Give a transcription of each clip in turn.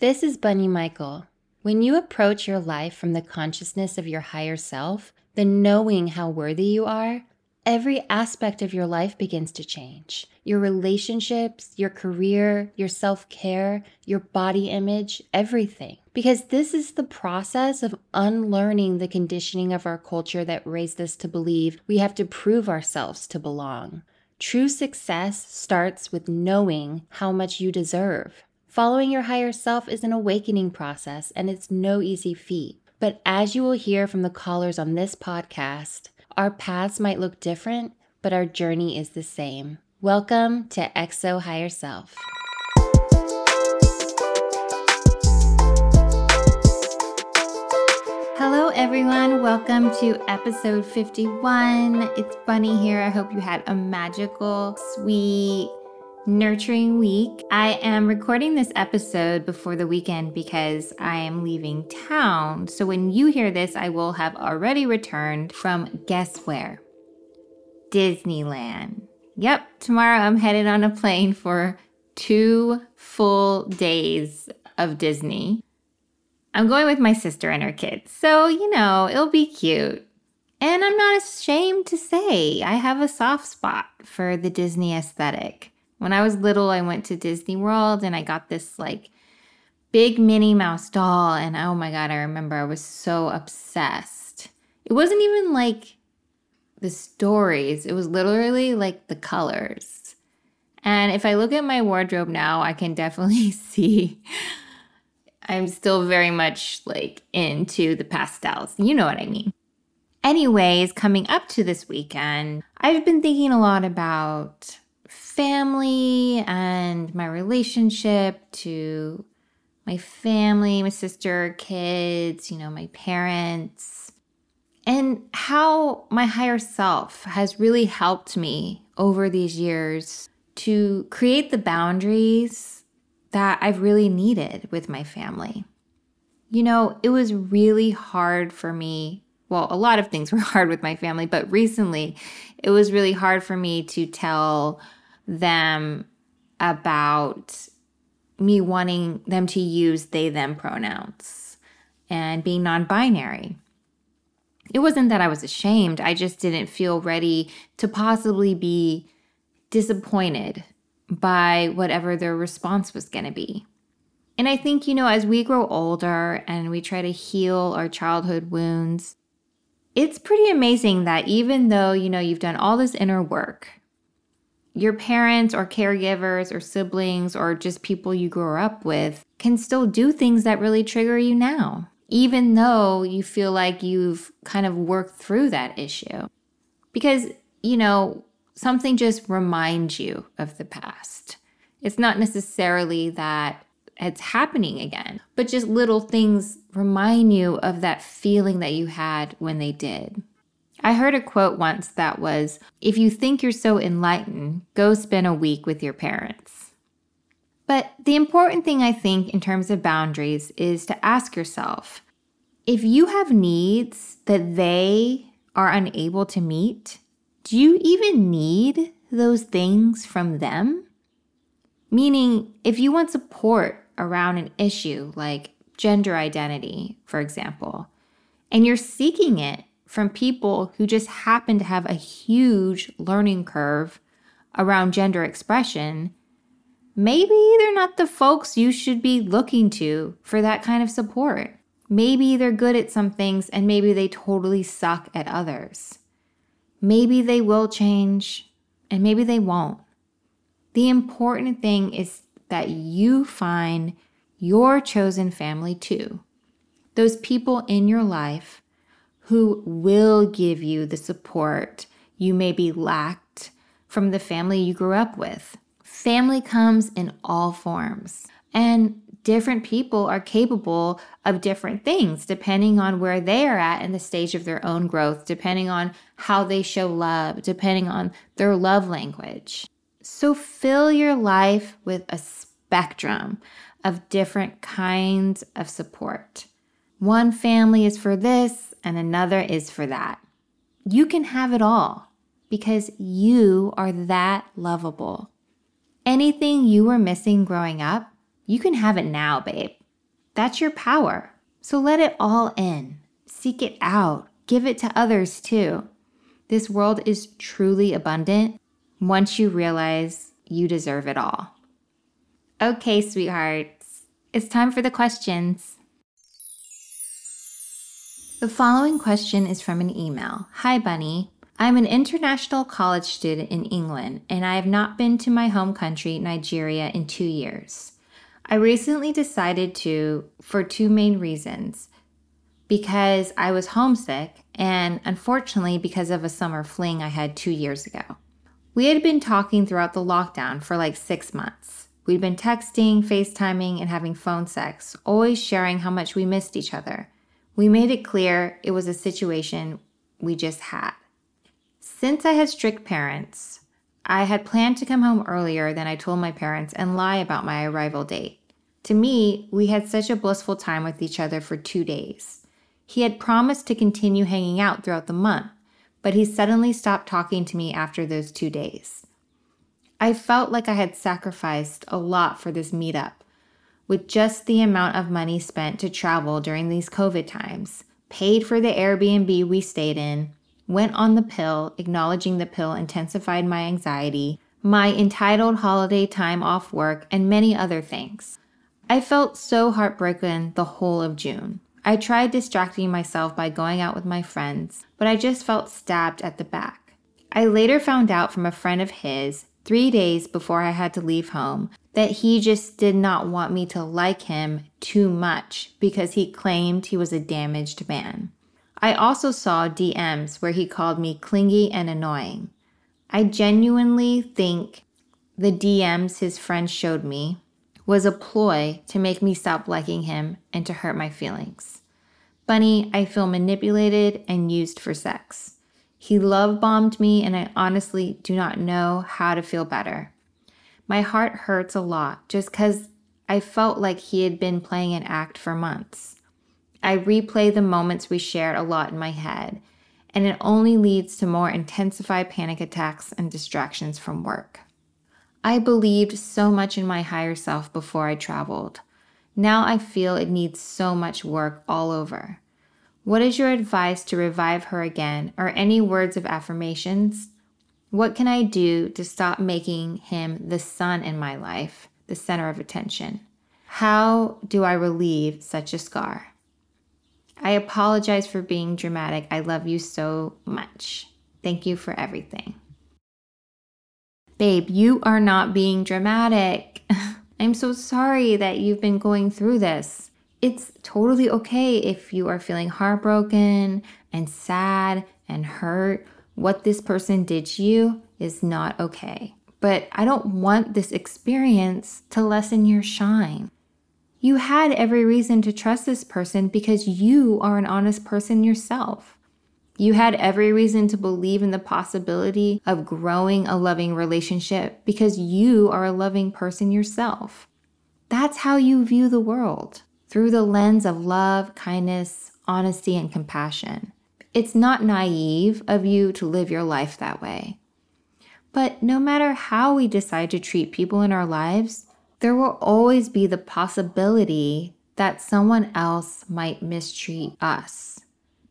This is Bunny Michael. When you approach your life from the consciousness of your higher self, the knowing how worthy you are, every aspect of your life begins to change. Your relationships, your career, your self care, your body image, everything. Because this is the process of unlearning the conditioning of our culture that raised us to believe we have to prove ourselves to belong. True success starts with knowing how much you deserve. Following your higher self is an awakening process and it's no easy feat. But as you will hear from the callers on this podcast, our paths might look different, but our journey is the same. Welcome to Ask Higher Self. Hello, everyone. Welcome to episode 51. It's Bunny here. I hope you had a magical, sweet, nurturing week. I am recording this episode before the weekend because I am leaving town. So when you hear this, I will have already returned from guess where? Disneyland. Yep, tomorrow I'm headed on a plane for two full days of Disney. I'm going with my sister and her kids, so you know, it'll be cute. And I'm not ashamed to say I have a soft spot for the Disney aesthetic. When I was little, I went to Disney World and I got this like big Minnie Mouse doll. And oh my God, I remember I was so obsessed. It wasn't even like the stories, it was literally like the colors. And if I look at my wardrobe now, I can definitely see I'm still very much like into the pastels. You know what I mean. Anyways, coming up to this weekend, I've been thinking a lot about family and my relationship to my family, my sister, kids, you know, my parents, and how my higher self has really helped me over these years to create the boundaries that I've really needed with my family. You know, it was really hard for me. Well, a lot of things were hard with my family, but recently it was really hard for me to tell them about me wanting them to use they them pronouns and being non binary. It wasn't that I was ashamed, I just didn't feel ready to possibly be disappointed by whatever their response was going to be. And I think, you know, as we grow older and we try to heal our childhood wounds, it's pretty amazing that even though, you know, you've done all this inner work, your parents or caregivers or siblings or just people you grew up with can still do things that really trigger you now, even though you feel like you've kind of worked through that issue. Because, you know, something just reminds you of the past. It's not necessarily that it's happening again, but just little things remind you of that feeling that you had when they did. I heard a quote once that was If you think you're so enlightened, go spend a week with your parents. But the important thing I think in terms of boundaries is to ask yourself if you have needs that they are unable to meet, do you even need those things from them? Meaning, if you want support around an issue like gender identity, for example, and you're seeking it from people who just happen to have a huge learning curve around gender expression, maybe they're not the folks you should be looking to for that kind of support. Maybe they're good at some things and maybe they totally suck at others. Maybe they will change and maybe they won't. The important thing is that you find your chosen family too. Those people in your life who will give you the support you may be lacked from the family you grew up with. Family comes in all forms, and different people are capable of different things depending on where they are at in the stage of their own growth, depending on how they show love, depending on their love language. So fill your life with a spectrum of different kinds of support. One family is for this, and another is for that. You can have it all because you are that lovable. Anything you were missing growing up, you can have it now, babe. That's your power. So let it all in. Seek it out. Give it to others too. This world is truly abundant once you realize you deserve it all. Okay, sweethearts, it's time for the questions. The following question is from an email Hi, Bunny. I'm an international college student in England, and I have not been to my home country, Nigeria, in two years. I recently decided to for two main reasons because I was homesick, and unfortunately, because of a summer fling I had two years ago. We had been talking throughout the lockdown for like six months. We'd been texting, FaceTiming, and having phone sex, always sharing how much we missed each other. We made it clear it was a situation we just had. Since I had strict parents, I had planned to come home earlier than I told my parents and lie about my arrival date. To me, we had such a blissful time with each other for two days. He had promised to continue hanging out throughout the month, but he suddenly stopped talking to me after those two days. I felt like I had sacrificed a lot for this meetup. With just the amount of money spent to travel during these COVID times, paid for the Airbnb we stayed in, went on the pill, acknowledging the pill intensified my anxiety, my entitled holiday time off work, and many other things. I felt so heartbroken the whole of June. I tried distracting myself by going out with my friends, but I just felt stabbed at the back. I later found out from a friend of his, three days before I had to leave home, that he just did not want me to like him too much because he claimed he was a damaged man. I also saw DMs where he called me clingy and annoying. I genuinely think the DMs his friend showed me was a ploy to make me stop liking him and to hurt my feelings. Bunny, I feel manipulated and used for sex. He love bombed me, and I honestly do not know how to feel better. My heart hurts a lot just because I felt like he had been playing an act for months. I replay the moments we shared a lot in my head, and it only leads to more intensified panic attacks and distractions from work. I believed so much in my higher self before I traveled. Now I feel it needs so much work all over. What is your advice to revive her again, or any words of affirmations? What can I do to stop making him the sun in my life, the center of attention? How do I relieve such a scar? I apologize for being dramatic. I love you so much. Thank you for everything. Babe, you are not being dramatic. I'm so sorry that you've been going through this. It's totally okay if you are feeling heartbroken and sad and hurt. What this person did to you is not okay. But I don't want this experience to lessen your shine. You had every reason to trust this person because you are an honest person yourself. You had every reason to believe in the possibility of growing a loving relationship because you are a loving person yourself. That's how you view the world through the lens of love, kindness, honesty, and compassion. It's not naive of you to live your life that way. But no matter how we decide to treat people in our lives, there will always be the possibility that someone else might mistreat us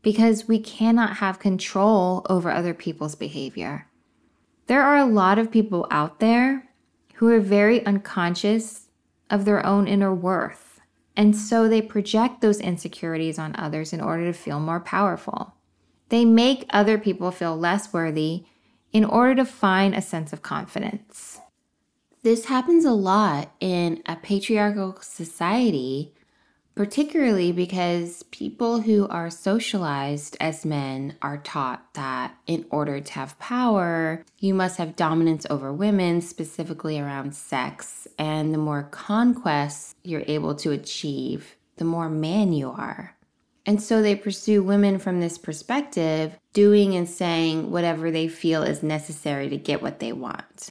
because we cannot have control over other people's behavior. There are a lot of people out there who are very unconscious of their own inner worth, and so they project those insecurities on others in order to feel more powerful. They make other people feel less worthy in order to find a sense of confidence. This happens a lot in a patriarchal society particularly because people who are socialized as men are taught that in order to have power, you must have dominance over women, specifically around sex. And the more conquests you're able to achieve, the more man you are. And so they pursue women from this perspective, doing and saying whatever they feel is necessary to get what they want.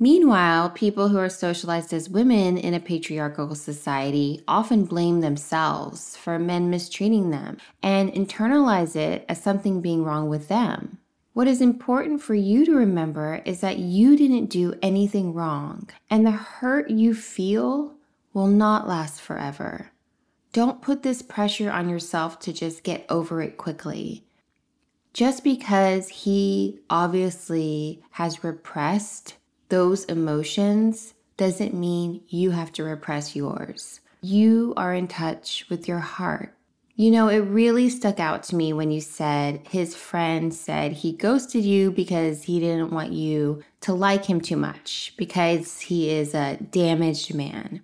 Meanwhile, people who are socialized as women in a patriarchal society often blame themselves for men mistreating them and internalize it as something being wrong with them. What is important for you to remember is that you didn't do anything wrong, and the hurt you feel will not last forever. Don't put this pressure on yourself to just get over it quickly. Just because he obviously has repressed those emotions doesn't mean you have to repress yours. You are in touch with your heart. You know, it really stuck out to me when you said his friend said he ghosted you because he didn't want you to like him too much, because he is a damaged man.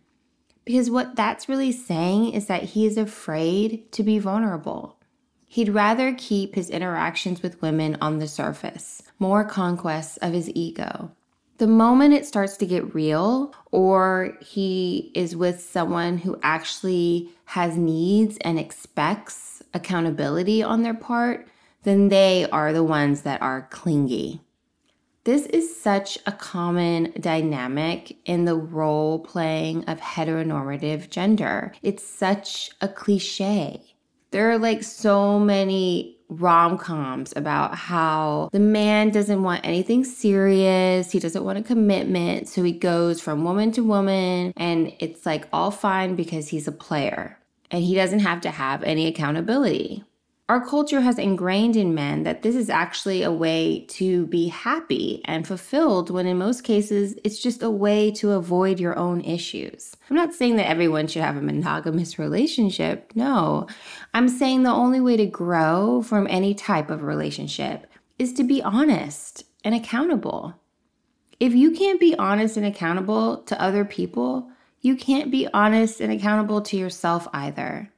Because what that's really saying is that he is afraid to be vulnerable. He'd rather keep his interactions with women on the surface, more conquests of his ego. The moment it starts to get real, or he is with someone who actually has needs and expects accountability on their part, then they are the ones that are clingy. This is such a common dynamic in the role playing of heteronormative gender. It's such a cliche. There are like so many rom coms about how the man doesn't want anything serious. He doesn't want a commitment. So he goes from woman to woman and it's like all fine because he's a player and he doesn't have to have any accountability. Our culture has ingrained in men that this is actually a way to be happy and fulfilled, when in most cases, it's just a way to avoid your own issues. I'm not saying that everyone should have a monogamous relationship. No. I'm saying the only way to grow from any type of relationship is to be honest and accountable. If you can't be honest and accountable to other people, you can't be honest and accountable to yourself either.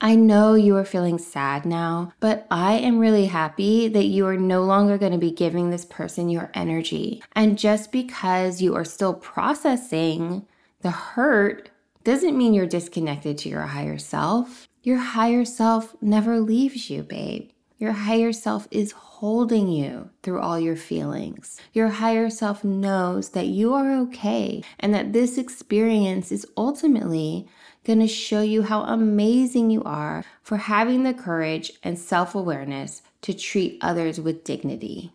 I know you are feeling sad now, but I am really happy that you are no longer going to be giving this person your energy. And just because you are still processing the hurt doesn't mean you're disconnected to your higher self. Your higher self never leaves you, babe. Your higher self is holding you through all your feelings. Your higher self knows that you are okay and that this experience is ultimately going to show you how amazing you are for having the courage and self awareness to treat others with dignity.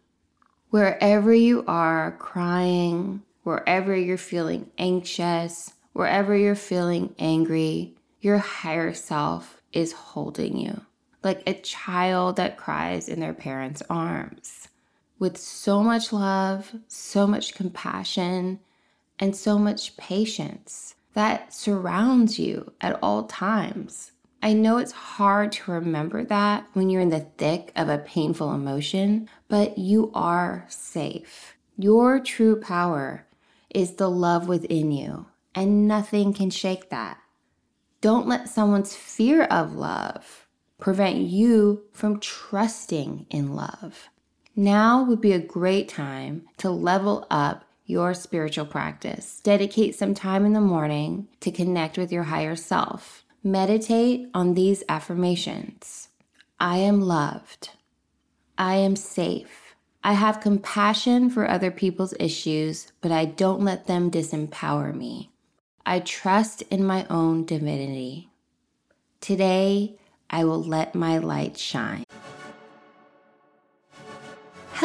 Wherever you are crying, wherever you're feeling anxious, wherever you're feeling angry, your higher self is holding you like a child that cries in their parents' arms with so much love, so much compassion, and so much patience that surrounds you at all times. I know it's hard to remember that when you're in the thick of a painful emotion, but you are safe. Your true power is the love within you, and nothing can shake that. Don't let someone's fear of love prevent you from trusting in love. Now would be a great time to level up your spiritual practice. Dedicate some time in the morning to connect with your higher self. Meditate on these affirmations I am loved. I am safe. I have compassion for other people's issues, but I don't let them disempower me. I trust in my own divinity. Today, I will let my light shine.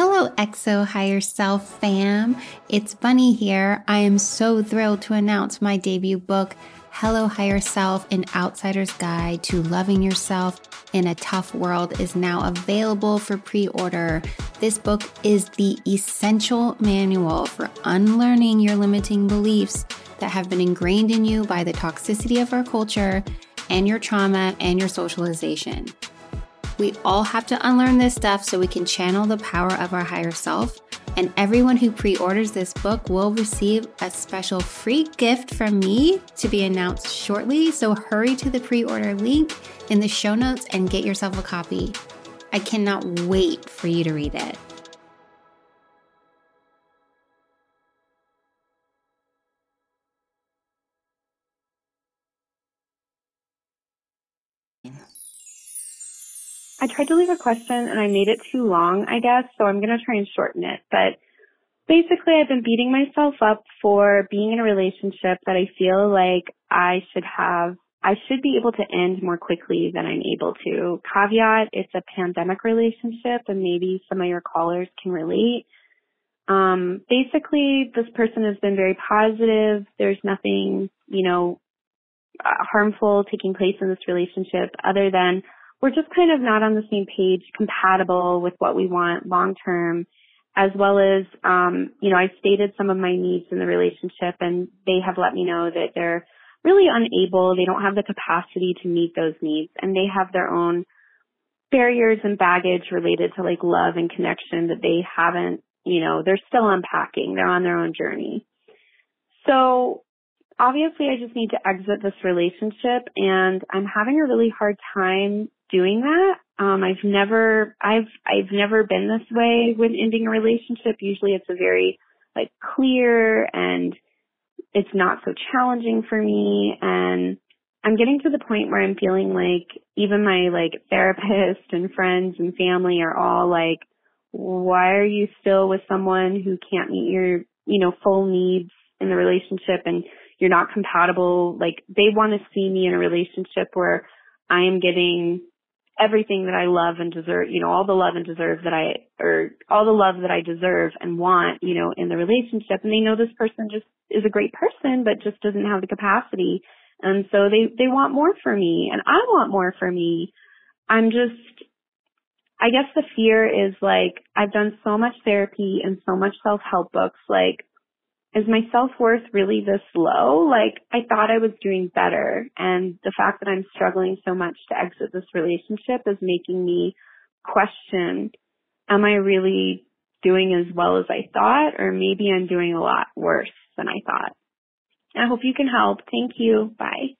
Hello, Ask Higher Self fam. It's Bunny here. I am so thrilled to announce my debut book, Hello Higher Self An Outsider's Guide to Loving Yourself in a Tough World, is now available for pre order. This book is the essential manual for unlearning your limiting beliefs that have been ingrained in you by the toxicity of our culture and your trauma and your socialization. We all have to unlearn this stuff so we can channel the power of our higher self. And everyone who pre orders this book will receive a special free gift from me to be announced shortly. So hurry to the pre order link in the show notes and get yourself a copy. I cannot wait for you to read it. I tried to leave a question and I made it too long, I guess, so I'm going to try and shorten it. But basically, I've been beating myself up for being in a relationship that I feel like I should have, I should be able to end more quickly than I'm able to. Caveat, it's a pandemic relationship and maybe some of your callers can relate. Um, basically, this person has been very positive. There's nothing, you know, uh, harmful taking place in this relationship other than we're just kind of not on the same page, compatible with what we want long term, as well as, um, you know, I've stated some of my needs in the relationship and they have let me know that they're really unable, they don't have the capacity to meet those needs and they have their own barriers and baggage related to like love and connection that they haven't, you know, they're still unpacking. They're on their own journey. So obviously I just need to exit this relationship and I'm having a really hard time doing that. Um, I've never, I've, I've never been this way when ending a relationship. Usually it's a very like clear and it's not so challenging for me. And I'm getting to the point where I'm feeling like even my like therapist and friends and family are all like, why are you still with someone who can't meet your, you know, full needs in the relationship and you're not compatible? Like they want to see me in a relationship where I am getting everything that I love and deserve, you know, all the love and deserve that I, or all the love that I deserve and want, you know, in the relationship. And they know this person just is a great person, but just doesn't have the capacity. And so they, they want more for me and I want more for me. I'm just, I guess the fear is like, I've done so much therapy and so much self-help books, like, is my self-worth really this low? Like, I thought I was doing better. And the fact that I'm struggling so much to exit this relationship is making me question, am I really doing as well as I thought? Or maybe I'm doing a lot worse than I thought. I hope you can help. Thank you. Bye.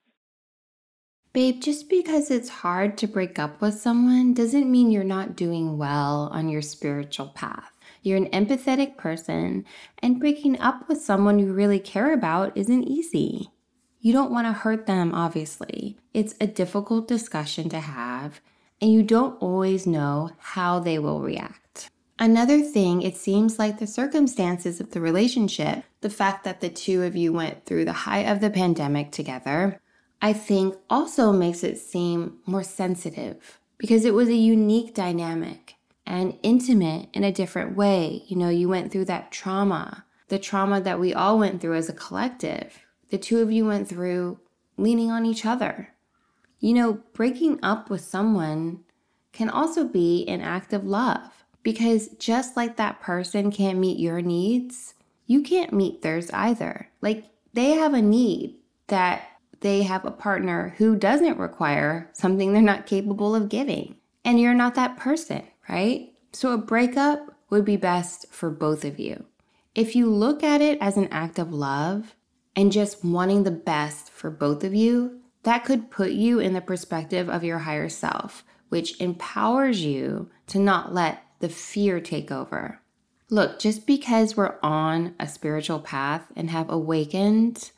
Babe, just because it's hard to break up with someone doesn't mean you're not doing well on your spiritual path. You're an empathetic person, and breaking up with someone you really care about isn't easy. You don't want to hurt them, obviously. It's a difficult discussion to have, and you don't always know how they will react. Another thing, it seems like the circumstances of the relationship, the fact that the two of you went through the height of the pandemic together, I think also makes it seem more sensitive because it was a unique dynamic and intimate in a different way. You know, you went through that trauma, the trauma that we all went through as a collective. The two of you went through leaning on each other. You know, breaking up with someone can also be an act of love because just like that person can't meet your needs, you can't meet theirs either. Like they have a need that they have a partner who doesn't require something they're not capable of giving. And you're not that person right? So a breakup would be best for both of you. If you look at it as an act of love and just wanting the best for both of you, that could put you in the perspective of your higher self, which empowers you to not let the fear take over. Look, just because we're on a spiritual path and have awakened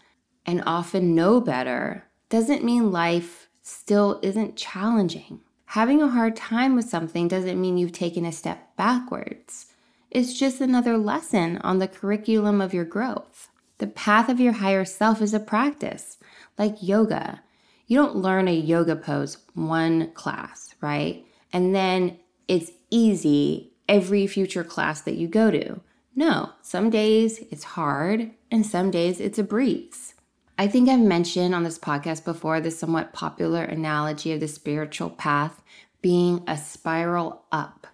and often know better doesn't mean life still isn't challenging. Having a hard time with something doesn't mean you've taken a step backwards. It's just another lesson on the curriculum of your growth. The path of your higher self is a practice, like yoga. You don't learn a yoga pose one class, right? And then it's easy every future class that you go to. No, some days it's hard and some days it's a breeze. I think I've mentioned on this podcast before the somewhat popular analogy of the spiritual path being a spiral up.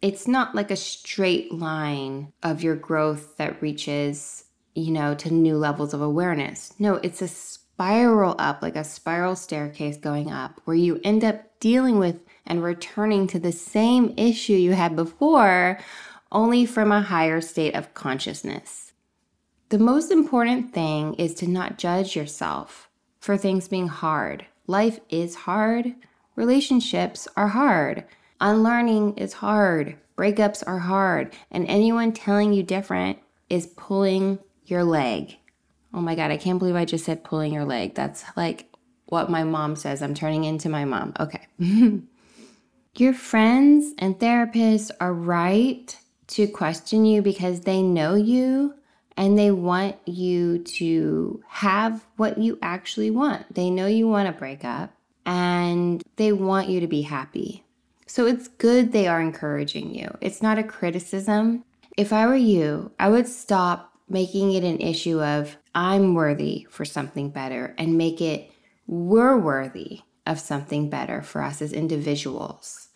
It's not like a straight line of your growth that reaches, you know, to new levels of awareness. No, it's a spiral up, like a spiral staircase going up, where you end up dealing with and returning to the same issue you had before, only from a higher state of consciousness. The most important thing is to not judge yourself for things being hard. Life is hard. Relationships are hard. Unlearning is hard. Breakups are hard. And anyone telling you different is pulling your leg. Oh my God, I can't believe I just said pulling your leg. That's like what my mom says. I'm turning into my mom. Okay. your friends and therapists are right to question you because they know you and they want you to have what you actually want. They know you want to break up and they want you to be happy. So it's good they are encouraging you. It's not a criticism. If I were you, I would stop making it an issue of, I'm worthy for something better and make it we're worthy of something better for us as individuals.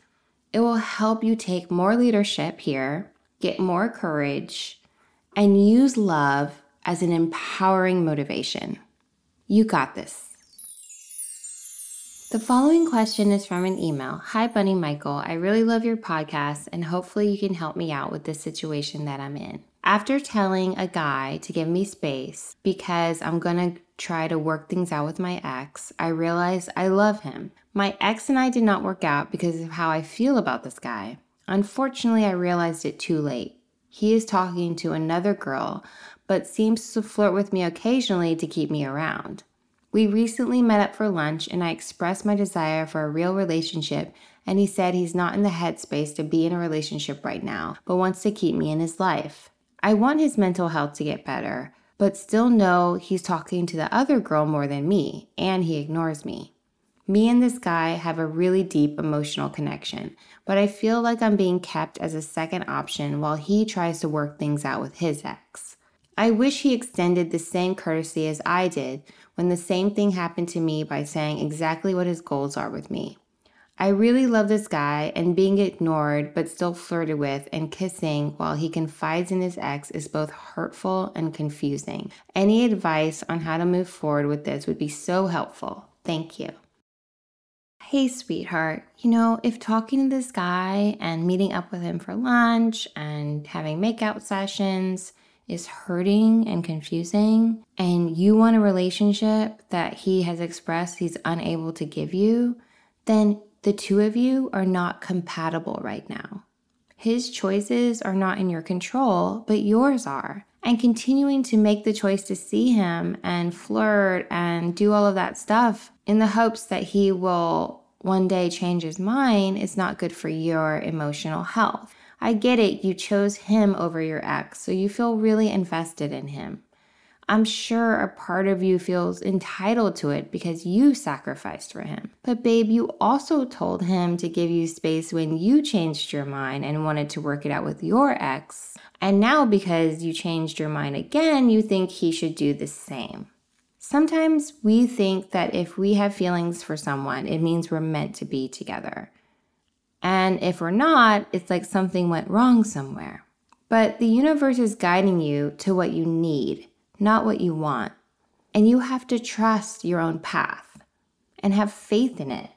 It will help you take more leadership here, get more courage, and use love as an empowering motivation. You got this. The following question is from an email. Hi, Bunny Michael. I really love your podcast, and hopefully, you can help me out with this situation that I'm in. After telling a guy to give me space because I'm gonna try to work things out with my ex, I realized I love him. My ex and I did not work out because of how I feel about this guy. Unfortunately, I realized it too late. He is talking to another girl, but seems to flirt with me occasionally to keep me around. We recently met up for lunch and I expressed my desire for a real relationship, and he said he's not in the headspace to be in a relationship right now, but wants to keep me in his life. I want his mental health to get better, but still know he's talking to the other girl more than me, and he ignores me. Me and this guy have a really deep emotional connection, but I feel like I'm being kept as a second option while he tries to work things out with his ex. I wish he extended the same courtesy as I did when the same thing happened to me by saying exactly what his goals are with me. I really love this guy, and being ignored but still flirted with and kissing while he confides in his ex is both hurtful and confusing. Any advice on how to move forward with this would be so helpful. Thank you. Hey, sweetheart, you know, if talking to this guy and meeting up with him for lunch and having makeout sessions is hurting and confusing, and you want a relationship that he has expressed he's unable to give you, then the two of you are not compatible right now. His choices are not in your control, but yours are. And continuing to make the choice to see him and flirt and do all of that stuff in the hopes that he will one day change his mind is not good for your emotional health. I get it, you chose him over your ex, so you feel really invested in him. I'm sure a part of you feels entitled to it because you sacrificed for him. But, babe, you also told him to give you space when you changed your mind and wanted to work it out with your ex. And now, because you changed your mind again, you think he should do the same. Sometimes we think that if we have feelings for someone, it means we're meant to be together. And if we're not, it's like something went wrong somewhere. But the universe is guiding you to what you need not what you want. And you have to trust your own path and have faith in it.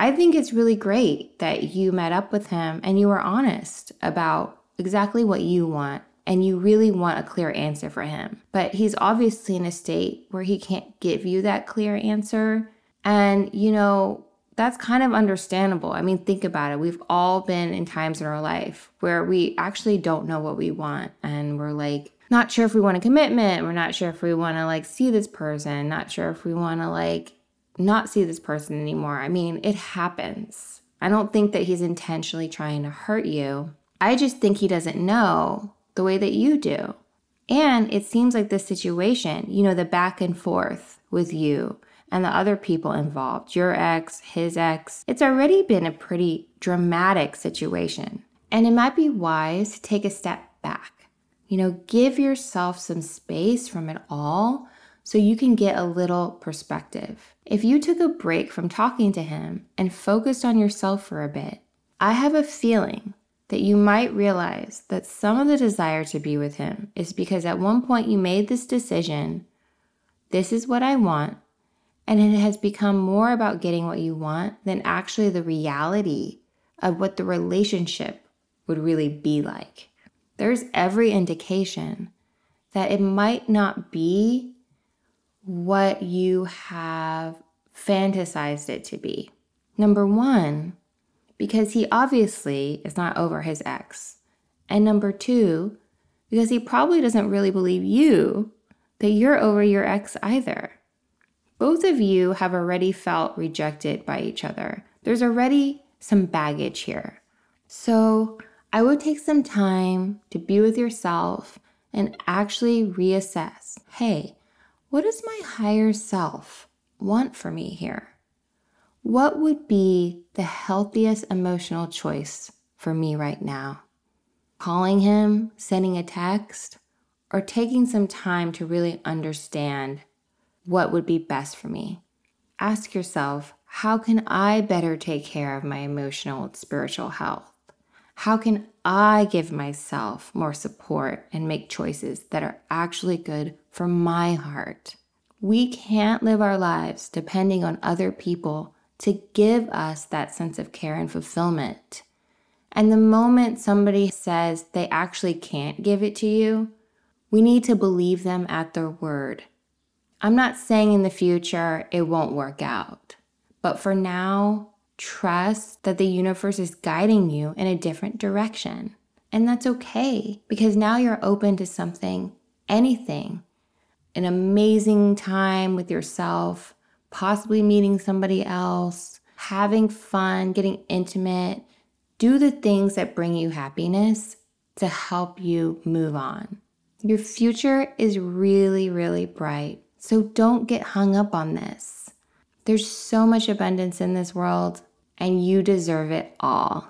I think it's really great that you met up with him and you were honest about exactly what you want and you really want a clear answer for him. But he's obviously in a state where he can't give you that clear answer. And, you know, that's kind of understandable. I mean, think about it. We've all been in times in our life where we actually don't know what we want and we're like, not sure if we want a commitment. We're not sure if we want to like see this person, not sure if we want to like not see this person anymore. I mean, it happens. I don't think that he's intentionally trying to hurt you. I just think he doesn't know the way that you do. And it seems like this situation, you know, the back and forth with you and the other people involved, your ex, his ex, it's already been a pretty dramatic situation. And it might be wise to take a step back you know, give yourself some space from it all so you can get a little perspective. If you took a break from talking to him and focused on yourself for a bit, I have a feeling that you might realize that some of the desire to be with him is because at one point you made this decision this is what I want, and it has become more about getting what you want than actually the reality of what the relationship would really be like there's every indication that it might not be what you have fantasized it to be. Number one, because he obviously is not over his ex. And number two, because he probably doesn't really believe you that you're over your ex either. Both of you have already felt rejected by each other. There's already some baggage here. So, I would take some time to be with yourself and actually reassess hey, what does my higher self want for me here? What would be the healthiest emotional choice for me right now? Calling him, sending a text, or taking some time to really understand what would be best for me. Ask yourself, how can I better take care of my emotional and spiritual health? How can I give myself more support and make choices that are actually good for my heart? We can't live our lives depending on other people to give us that sense of care and fulfillment. And the moment somebody says they actually can't give it to you, we need to believe them at their word. I'm not saying in the future it won't work out, but for now, trust that the universe is guiding you in a different direction. And that's okay because now you're open to something, anything, an amazing time with yourself, possibly meeting somebody else, having fun, getting intimate. Do the things that bring you happiness to help you move on. Your future is really, really bright. So don't get hung up on this. There's so much abundance in this world, and you deserve it all.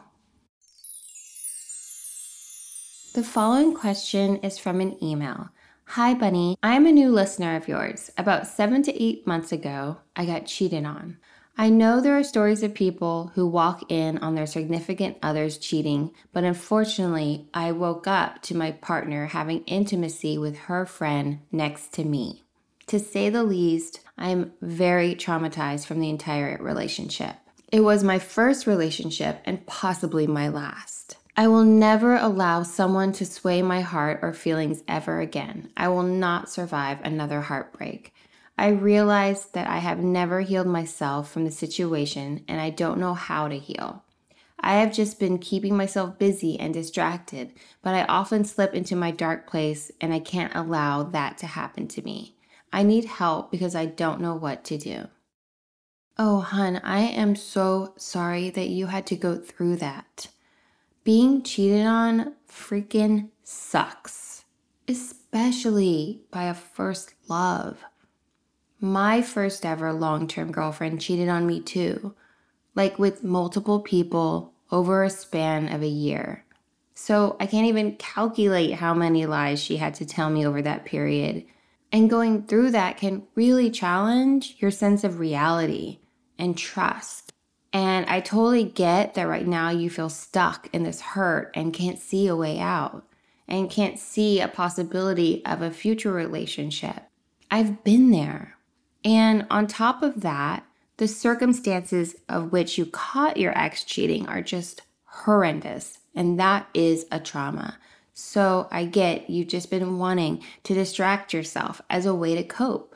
The following question is from an email. Hi, Bunny. I'm a new listener of yours. About seven to eight months ago, I got cheated on. I know there are stories of people who walk in on their significant others cheating, but unfortunately, I woke up to my partner having intimacy with her friend next to me. To say the least, I'm very traumatized from the entire relationship. It was my first relationship and possibly my last. I will never allow someone to sway my heart or feelings ever again. I will not survive another heartbreak. I realize that I have never healed myself from the situation and I don't know how to heal. I have just been keeping myself busy and distracted, but I often slip into my dark place and I can't allow that to happen to me. I need help because I don't know what to do. Oh, hun, I am so sorry that you had to go through that. Being cheated on freaking sucks, especially by a first love. My first ever long term girlfriend cheated on me too, like with multiple people over a span of a year. So I can't even calculate how many lies she had to tell me over that period. And going through that can really challenge your sense of reality and trust. And I totally get that right now you feel stuck in this hurt and can't see a way out and can't see a possibility of a future relationship. I've been there. And on top of that, the circumstances of which you caught your ex cheating are just horrendous. And that is a trauma. So I get you've just been wanting to distract yourself as a way to cope.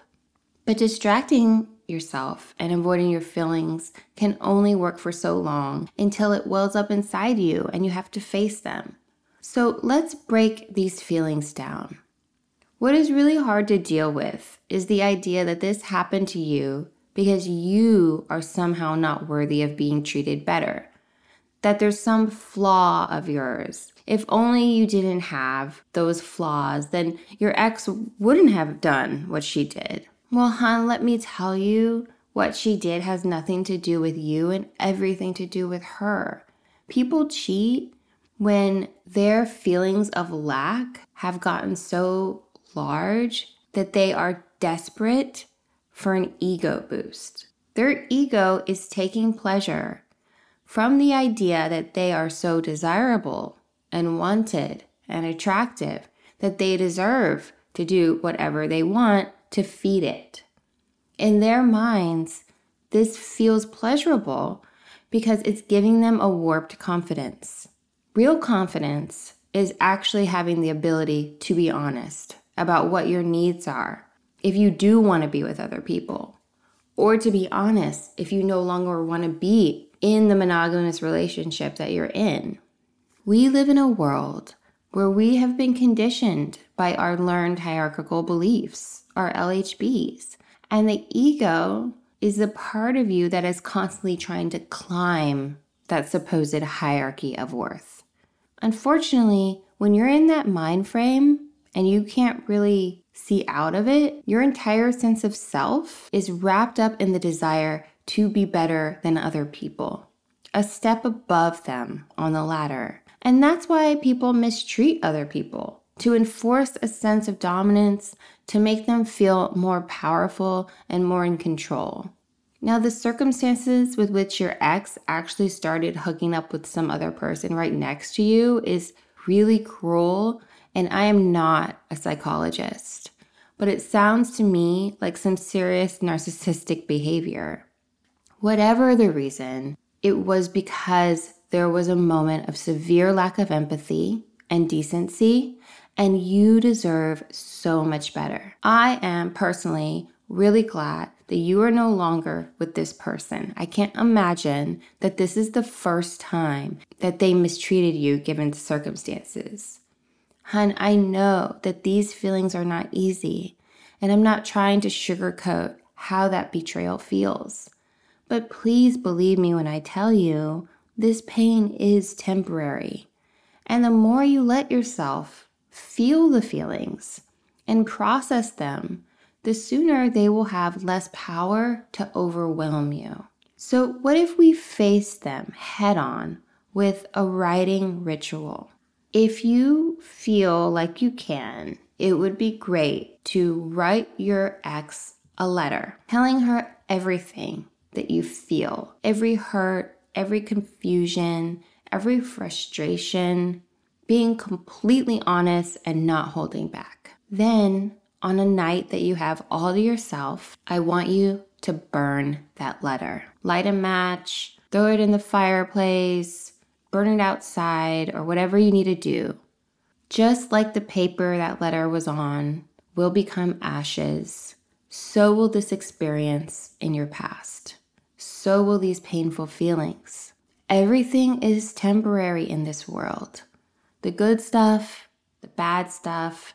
But distracting yourself and avoiding your feelings can only work for so long until it wells up inside you and you have to face them. So let's break these feelings down. What is really hard to deal with is the idea that this happened to you because you are somehow not worthy of being treated better. That there's some flaw of yours. If only you didn't have those flaws, then your ex wouldn't have done what she did. Well, hon, let me tell you, what she did has nothing to do with you and everything to do with her. People cheat when their feelings of lack have gotten so large that they are desperate for an ego boost. Their ego is taking pleasure from the idea that they are so desirable and wanted and attractive that they deserve to do whatever they want to feed it. In their minds, this feels pleasurable because it's giving them a warped confidence. Real confidence is actually having the ability to be honest about what your needs are if you do want to be with other people, or to be honest if you no longer want to be in the monogamous relationship that you're in. We live in a world where we have been conditioned by our learned hierarchical beliefs are LHBs. And the ego is the part of you that is constantly trying to climb that supposed hierarchy of worth. Unfortunately, when you're in that mind frame and you can't really see out of it, your entire sense of self is wrapped up in the desire to be better than other people, a step above them on the ladder. And that's why people mistreat other people to enforce a sense of dominance, to make them feel more powerful and more in control. Now, the circumstances with which your ex actually started hooking up with some other person right next to you is really cruel, and I am not a psychologist, but it sounds to me like some serious narcissistic behavior. Whatever the reason, it was because there was a moment of severe lack of empathy and decency, and you deserve so much better. I am personally really glad that you are no longer with this person. I can't imagine that this is the first time that they mistreated you given the circumstances. Hun, I know that these feelings are not easy, and I'm not trying to sugarcoat how that betrayal feels. But please believe me when I tell you this pain is temporary. And the more you let yourself feel the feelings and process them, the sooner they will have less power to overwhelm you. So, what if we face them head on with a writing ritual? If you feel like you can, it would be great to write your ex a letter telling her everything that you feel every hurt, every confusion, every frustration, being completely honest and not holding back. Then, on a night that you have all to yourself, I want you to burn that letter. Light a match, throw it in the fireplace, burn it outside, or whatever you need to do. Just like the paper that letter was on will become ashes, so will this experience in your past so will these painful feelings. Everything is temporary in this world. The good stuff, the bad stuff.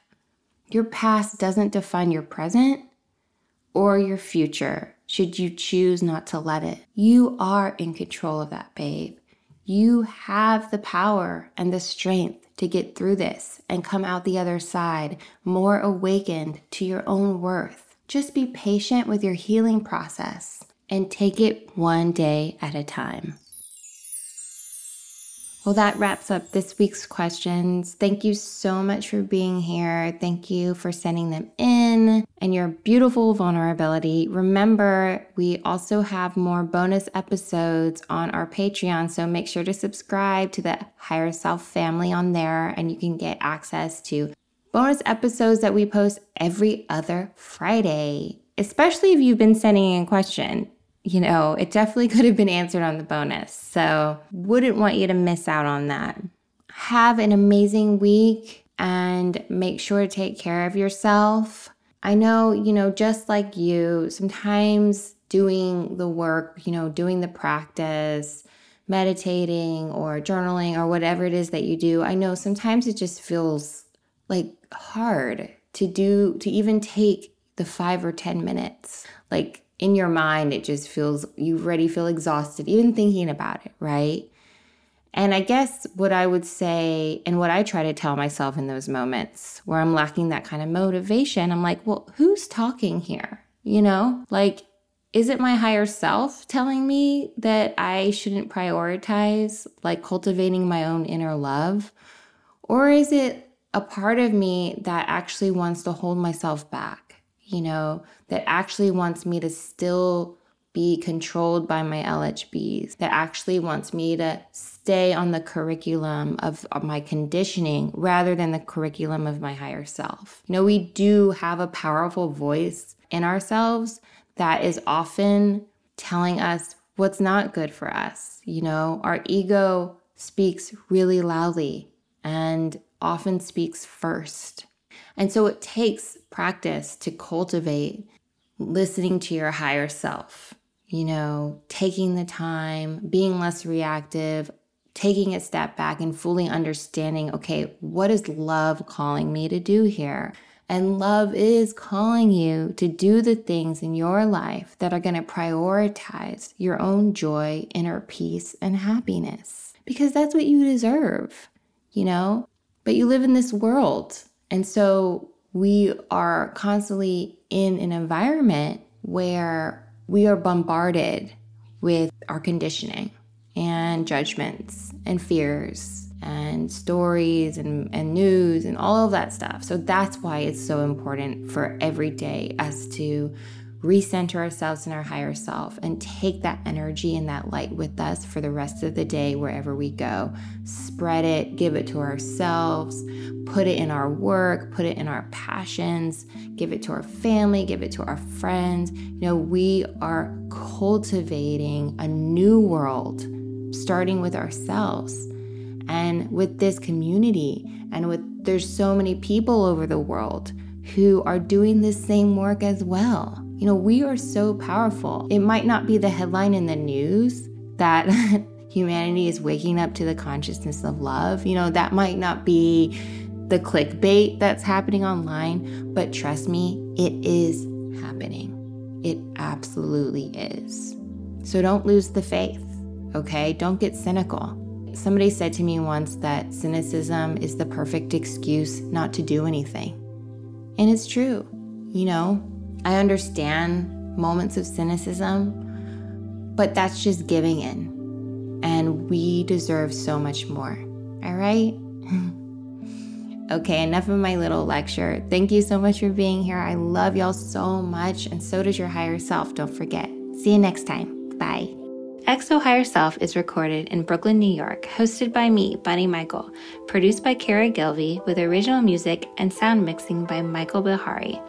Your past doesn't define your present or your future, should you choose not to let it. You are in control of that, babe. You have the power and the strength to get through this and come out the other side more awakened to your own worth. Just be patient with your healing process and take it one day at a time. Well, that wraps up this week's questions. Thank you so much for being here. Thank you for sending them in and your beautiful vulnerability. Remember, we also have more bonus episodes on our Patreon, so make sure to subscribe to the Higher Self family on there, and you can get access to bonus episodes that we post every other Friday, especially if you've been sending in a question you know, it definitely could have been answered on the bonus. So, wouldn't want you to miss out on that. Have an amazing week and make sure to take care of yourself. I know, you know, just like you, sometimes doing the work, you know, doing the practice, meditating or journaling or whatever it is that you do, I know sometimes it just feels like hard to do, to even take the five or 10 minutes. Like, in your mind, it just feels, you already feel exhausted, even thinking about it, right? And I guess what I would say, and what I try to tell myself in those moments where I'm lacking that kind of motivation, I'm like, well, who's talking here? You know, like, is it my higher self telling me that I shouldn't prioritize like cultivating my own inner love? Or is it a part of me that actually wants to hold myself back? You know, that actually wants me to still be controlled by my LHBs, that actually wants me to stay on the curriculum of, of, my conditioning rather than the curriculum of my higher self. You know, we do have a powerful voice in ourselves that is often telling us what's not good for us. You know, our ego speaks really loudly and often speaks first. And so it takes practice to cultivate listening to your higher self, you know, taking the time, being less reactive, taking a step back and fully understanding okay, what is love calling me to do here? And love is calling you to do the things in your life that are going to prioritize your own joy, inner peace, and happiness because that's what you deserve, you know? But you live in this world and so we are constantly in an environment where we are bombarded with our conditioning and judgments and fears and stories and, and news and all of that stuff. So that's why it's so important for every day us to recenter ourselves in our higher self and take that energy and that light with us for the rest of the day wherever we go. Spread it, give it to ourselves, put it in our work, put it in our passions, give it to our family, give it to our friends. You know, we are cultivating a new world starting with ourselves and with this community and with there's so many people over the world who are doing the same work as well. You know, we are so powerful. It might not be the headline in the news that humanity is waking up to the consciousness of love. You know, that might not be the clickbait that's happening online, but trust me, it is happening. It absolutely is. So don't lose the faith, okay? Don't get cynical. Somebody said to me once that cynicism is the perfect excuse not to do anything. And it's true. You know, I understand moments of cynicism, but that's just giving in. And we deserve so much more. All right? okay, enough of my little lecture. Thank you so much for being here. I love y'all so much, and so does your higher self. Don't forget. See you next time. Bye. Ask Higher Self is recorded in Brooklyn, New York, hosted by me, Bunny Michael, produced by Kara Gilvey, with original music and sound mixing by Michael Bihari.